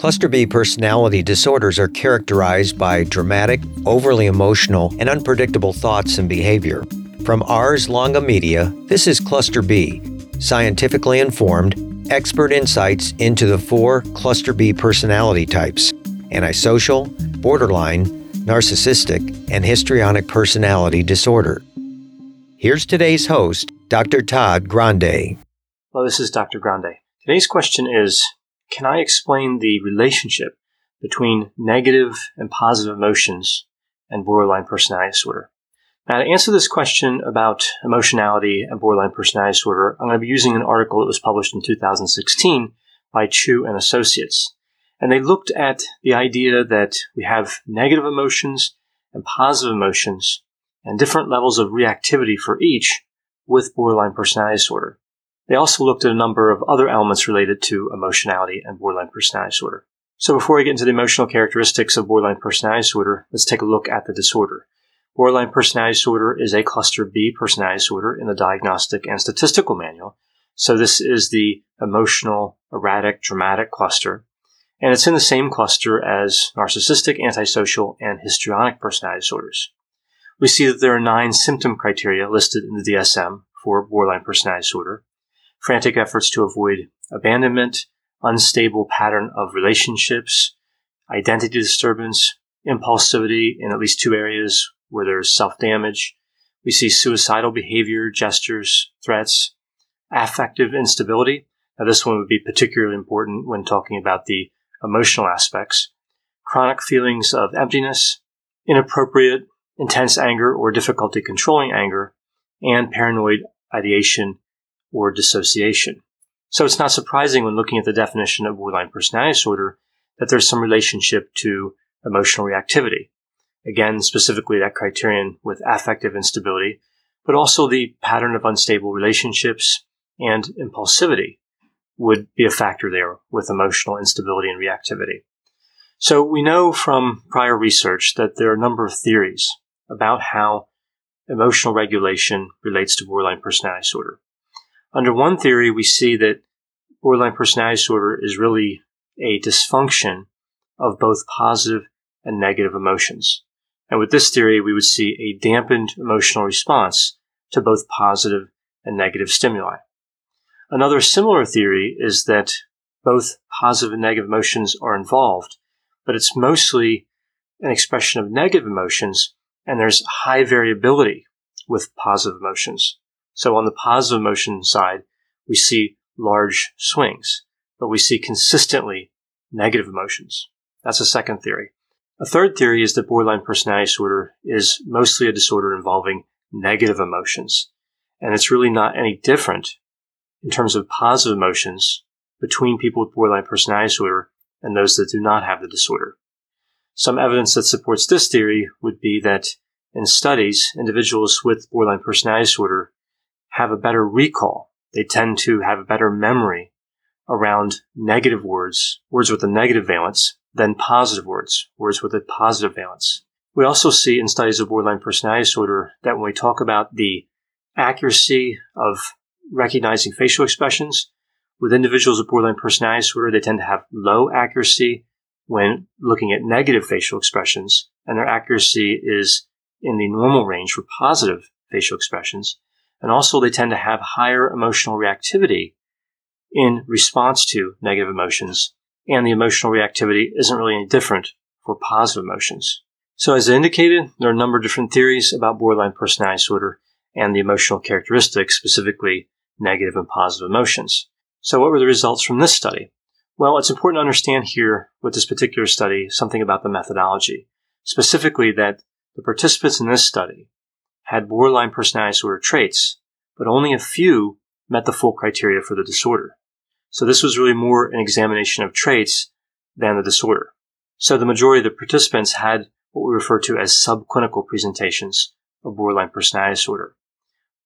Cluster B personality disorders are characterized by dramatic, overly emotional, and unpredictable thoughts and behavior. From Ars Longa Media, this is Cluster B, scientifically informed, expert insights into the four Cluster B personality types antisocial, borderline, narcissistic, and histrionic personality disorder. Here's today's host, Dr. Todd Grande. Well, this is Dr. Grande. Today's question is Can I explain the relationship between negative and positive emotions and borderline personality disorder? Now, to answer this question about emotionality and borderline personality disorder, I'm going to be using an article that was published in 2016 by Chu and Associates. And they looked at the idea that we have negative emotions and positive emotions and different levels of reactivity for each with borderline personality disorder. They also looked at a number of other elements related to emotionality and borderline personality disorder. So before we get into the emotional characteristics of borderline personality disorder, let's take a look at the disorder. Borderline personality disorder is a cluster B personality disorder in the Diagnostic and Statistical Manual. So this is the emotional, erratic, dramatic cluster. And it's in the same cluster as narcissistic, antisocial, and histrionic personality disorders. We see that there are nine symptom criteria listed in the DSM for borderline personality disorder. Frantic efforts to avoid abandonment, unstable pattern of relationships, identity disturbance, impulsivity in at least two areas where there's self damage. We see suicidal behavior, gestures, threats, affective instability. Now, this one would be particularly important when talking about the emotional aspects. Chronic feelings of emptiness, inappropriate, intense anger or difficulty controlling anger, and paranoid ideation or dissociation. So it's not surprising when looking at the definition of borderline personality disorder that there's some relationship to emotional reactivity. Again, specifically that criterion with affective instability, but also the pattern of unstable relationships and impulsivity would be a factor there with emotional instability and reactivity. So we know from prior research that there are a number of theories about how emotional regulation relates to borderline personality disorder. Under one theory, we see that borderline personality disorder is really a dysfunction of both positive and negative emotions. And with this theory, we would see a dampened emotional response to both positive and negative stimuli. Another similar theory is that both positive and negative emotions are involved, but it's mostly an expression of negative emotions, and there's high variability with positive emotions. So on the positive emotion side, we see large swings, but we see consistently negative emotions. That's a second theory. A third theory is that borderline personality disorder is mostly a disorder involving negative emotions. And it's really not any different in terms of positive emotions between people with borderline personality disorder and those that do not have the disorder. Some evidence that supports this theory would be that in studies, individuals with borderline personality disorder have a better recall. They tend to have a better memory around negative words, words with a negative valence, than positive words, words with a positive valence. We also see in studies of borderline personality disorder that when we talk about the accuracy of recognizing facial expressions, with individuals with borderline personality disorder, they tend to have low accuracy when looking at negative facial expressions, and their accuracy is in the normal range for positive facial expressions. And also, they tend to have higher emotional reactivity in response to negative emotions, and the emotional reactivity isn't really any different for positive emotions. So, as I indicated, there are a number of different theories about borderline personality disorder and the emotional characteristics, specifically negative and positive emotions. So, what were the results from this study? Well, it's important to understand here with this particular study something about the methodology, specifically that the participants in this study had borderline personality disorder traits, but only a few met the full criteria for the disorder. So this was really more an examination of traits than the disorder. So the majority of the participants had what we refer to as subclinical presentations of borderline personality disorder,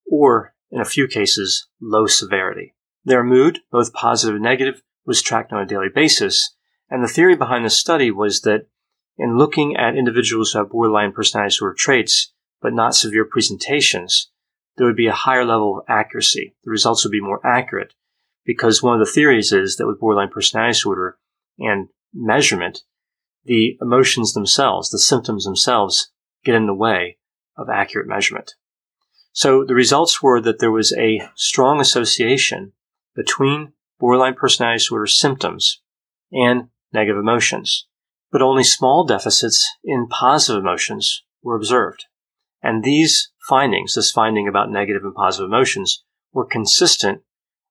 or in a few cases, low severity. Their mood, both positive and negative, was tracked on a daily basis. And the theory behind this study was that in looking at individuals who have borderline personality disorder traits, but not severe presentations, there would be a higher level of accuracy. The results would be more accurate because one of the theories is that with borderline personality disorder and measurement, the emotions themselves, the symptoms themselves, get in the way of accurate measurement. So the results were that there was a strong association between borderline personality disorder symptoms and negative emotions, but only small deficits in positive emotions were observed. And these findings, this finding about negative and positive emotions, were consistent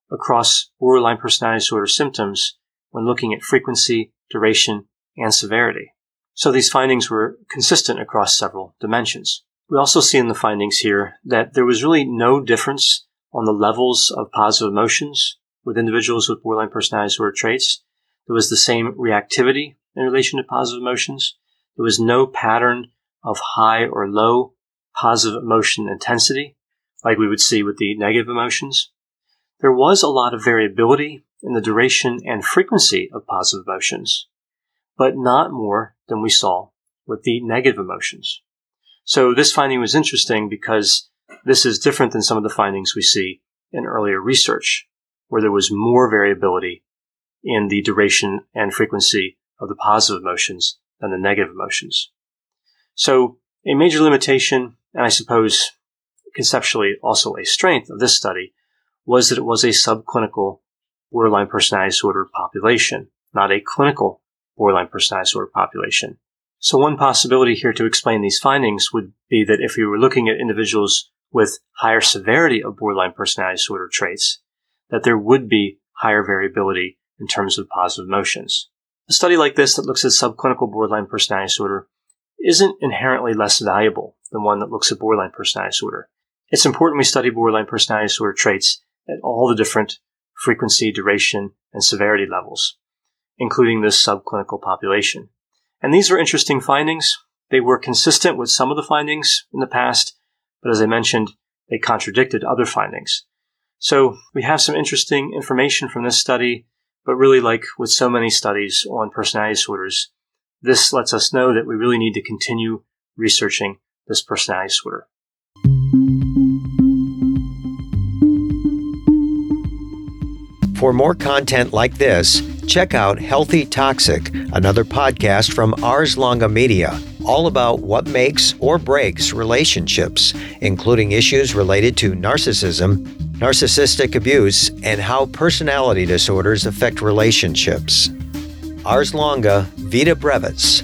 across borderline personality disorder symptoms when looking at frequency, duration, and severity. So these findings were consistent across several dimensions. We also see in the findings here that there was really no difference on the levels of positive emotions with individuals with borderline personality disorder traits. There was the same reactivity in relation to positive emotions. There was no pattern of high or low positive emotion intensity like we would see with the negative emotions. There was a lot of variability in the duration and frequency of positive emotions, but not more than we saw with the negative emotions. So this finding was interesting because this is different than some of the findings we see in earlier research where there was more variability in the duration and frequency of the positive emotions than the negative emotions. So a major limitation, and I suppose conceptually also a strength of this study, was that it was a subclinical borderline personality disorder population, not a clinical borderline personality disorder population. So one possibility here to explain these findings would be that if we were looking at individuals with higher severity of borderline personality disorder traits, that there would be higher variability in terms of positive emotions. A study like this that looks at subclinical borderline personality disorder isn't inherently less valuable than one that looks at borderline personality disorder. It's important we study borderline personality disorder traits at all the different frequency, duration, and severity levels, including this subclinical population. And these were interesting findings. They were consistent with some of the findings in the past, but as I mentioned, they contradicted other findings. So we have some interesting information from this study, but really like with so many studies on personality disorders, this lets us know that we really need to continue researching this personality disorder. For more content like this, check out Healthy Toxic, another podcast from Ars Longa Media, all about what makes or breaks relationships, including issues related to narcissism, narcissistic abuse, and how personality disorders affect relationships. Ars Longa Vita Brevis.